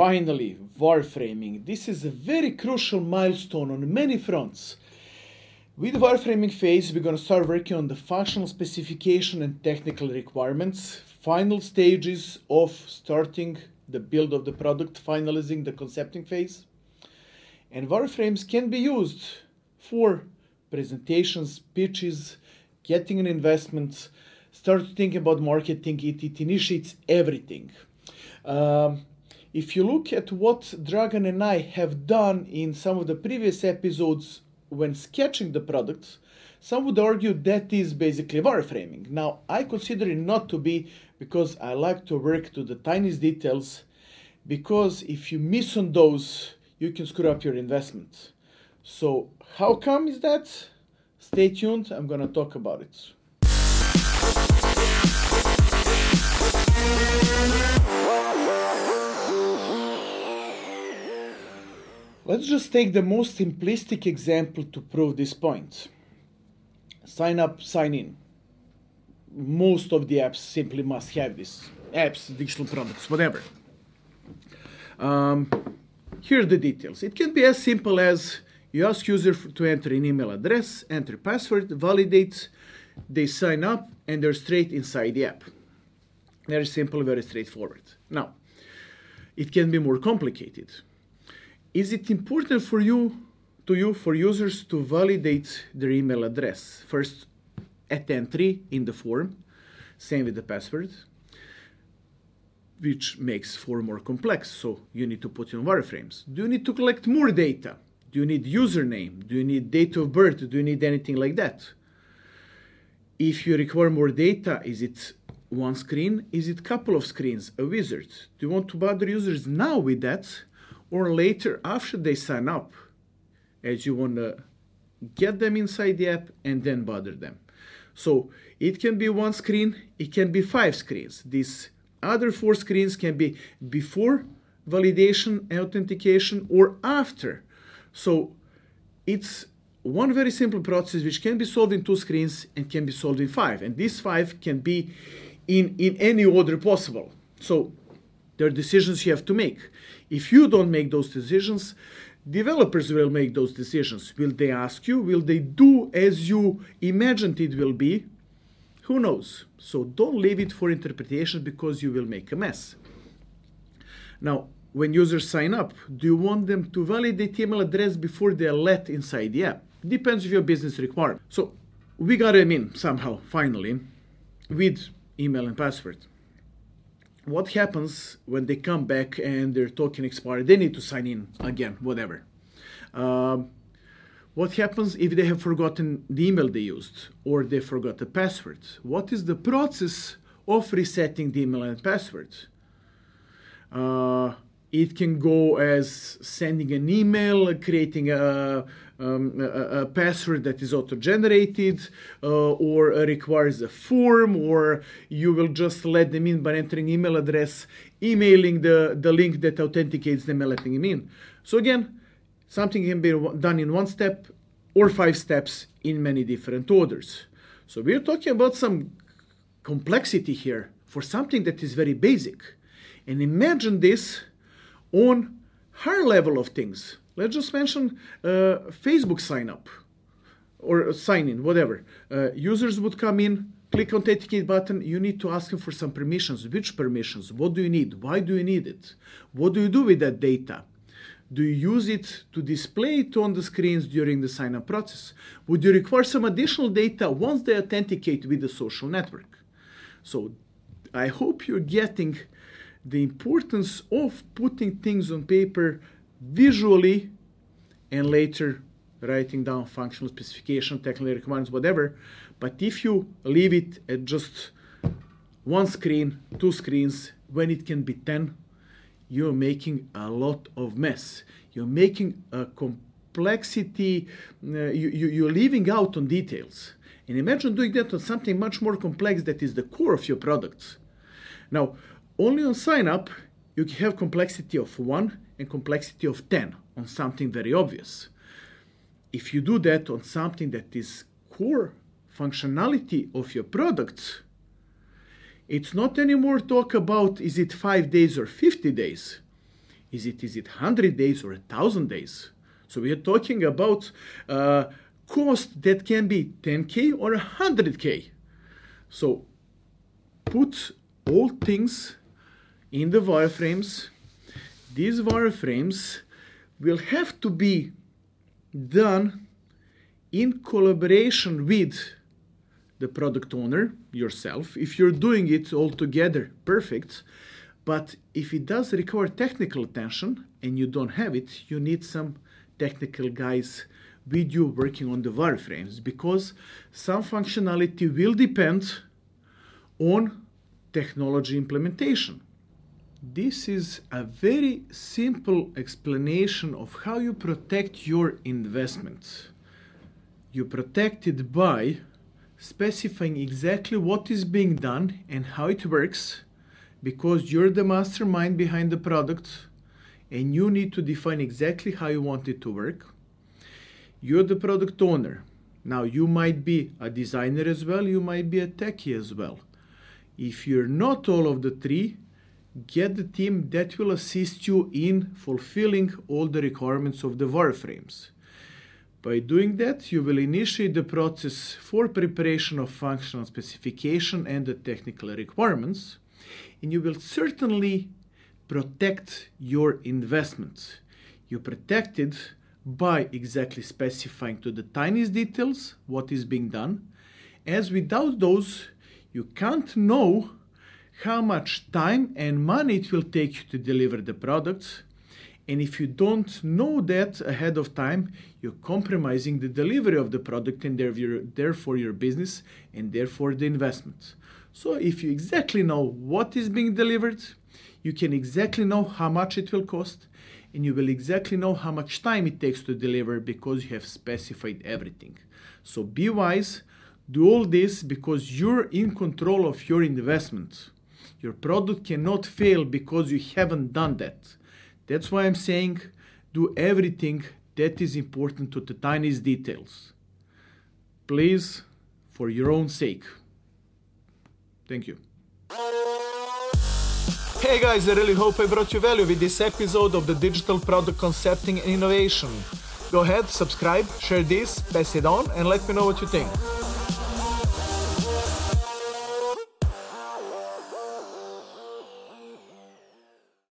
finally, wireframing. This is a very crucial milestone on many fronts. With wireframing phase, we're going to start working on the functional specification and technical requirements, final stages of starting the build of the product, finalizing the concepting phase. And wireframes can be used for presentations, pitches, getting an investment, start thinking about marketing, it, it initiates everything. Um, if you look at what Dragan and I have done in some of the previous episodes when sketching the products, some would argue that is basically wireframing. Now, I consider it not to be because I like to work to the tiniest details, because if you miss on those, you can screw up your investment. So, how come is that? Stay tuned, I'm to talk about it. Let's just take the most simplistic example to prove this point. Sign up, sign in. Most of the apps simply must have this. Apps, digital products, whatever. Um, here are the details. It can be as simple as you ask user to enter an email address, enter password, validate, they sign up, and they're straight inside the app. Very simple, very straightforward. Now, it can be more complicated is it important for you to you for users to validate their email address? First at entry in the form same with the password which makes form more complex so you need to put in wireframes. Do you need to collect more data? Do you need username? Do you need date of birth? Do you need anything like that? If you require more data is it one screen? Is it couple of screens? A wizard. Do you want to bother users now with that or later after they sign up as you want to get them inside the app and then bother them. So it can be one screen, it can be five screens. These other four screens can be before validation and authentication or after. So it's one very simple process which can be solved in two screens and can be solved in five. And these five can be in, in any order possible. So there are decisions you have to make. If you don't make those decisions, developers will make those decisions. Will they ask you? Will they do as you imagined it will be? Who knows? So don't leave it for interpretation because you will make a mess. Now, when users sign up, do you want them to validate email address before they are let inside the app? Depends on your business requirement. So we got them in somehow, finally, with email and password what happens when they come back and their token expired? They need to sign in again, whatever. Um, what happens if they have forgotten the email they used or they forgot the password? What is the process of resetting the email and password? Uh, it can go as sending an email, creating a, um, a, a, password that is auto-generated, uh, or requires a form, or you will just let them in by entering email address, emailing the, the link that authenticates them and letting them in. So again, something can be done in one step or five steps in many different orders. So we're talking about some complexity here for something that is very basic. And imagine this on higher level of things. Let's just mention uh, Facebook sign up or sign in, whatever. Uh, users would come in, click on the authenticate button. You need to ask them for some permissions. Which permissions? What do you need? Why do you need it? What do you do with that data? Do you use it to display it on the screens during the sign up process? Would you require some additional data once they authenticate with the social network? So I hope you're getting the importance of putting things on paper visually and later writing down functional specification, technical requirements, whatever. But if you leave it at just one screen, two screens, when it can be 10, you're making a lot of mess. You're making a complexity, uh, you, you, you're leaving out on details. And imagine doing that on something much more complex that is the core of your products. Now, only on sign up, you can have complexity of 1 and complexity of 10 on something very obvious. If you do that on something that is core functionality of your product, it's not anymore talk about is it 5 days or 50 days. Is it is it 100 days or 1,000 days? So we are talking about uh, cost that can be 10k or 100k. So put all things in the wireframes. These wireframes will have to be done in collaboration with the product owner yourself. If you're doing it all together, perfect. But if it does require technical attention and you don't have it, you need some technical guys with you working on the wireframes because some functionality will depend on technology implementation. This is a very simple explanation of how you protect your investment. You protect it by specifying exactly what is being done and how it works because you're the mastermind behind the product and you need to define exactly how you want it to work. You're the product owner. Now, you might be a designer as well, you might be a techie as well. If you're not all of the three, get the team that will assist you in fulfilling all the requirements of the wireframes. By doing that, you will initiate the process for preparation of functional specification and the technical requirements, and you will certainly protect your investments. You protect it by exactly specifying to the tiniest details what is being done, as without those, you can't know how much time and money it will take you to deliver the products. And if you don't know that ahead of time, you're compromising the delivery of the product and therefore your business and therefore the investment. So if you exactly know what is being delivered, you can exactly know how much it will cost and you will exactly know how much time it takes to deliver because you have specified everything. So be wise, do all this because you're in control of your investment. Your product cannot fail because you haven't done that. That's why I'm saying do everything that is important to the tiniest details. Please, for your own sake. Thank you. Hey guys, I really hope I brought you value with this episode of the Digital Product Concepting and Innovation. Go ahead, subscribe, share this, pass it on, and let me know what you think.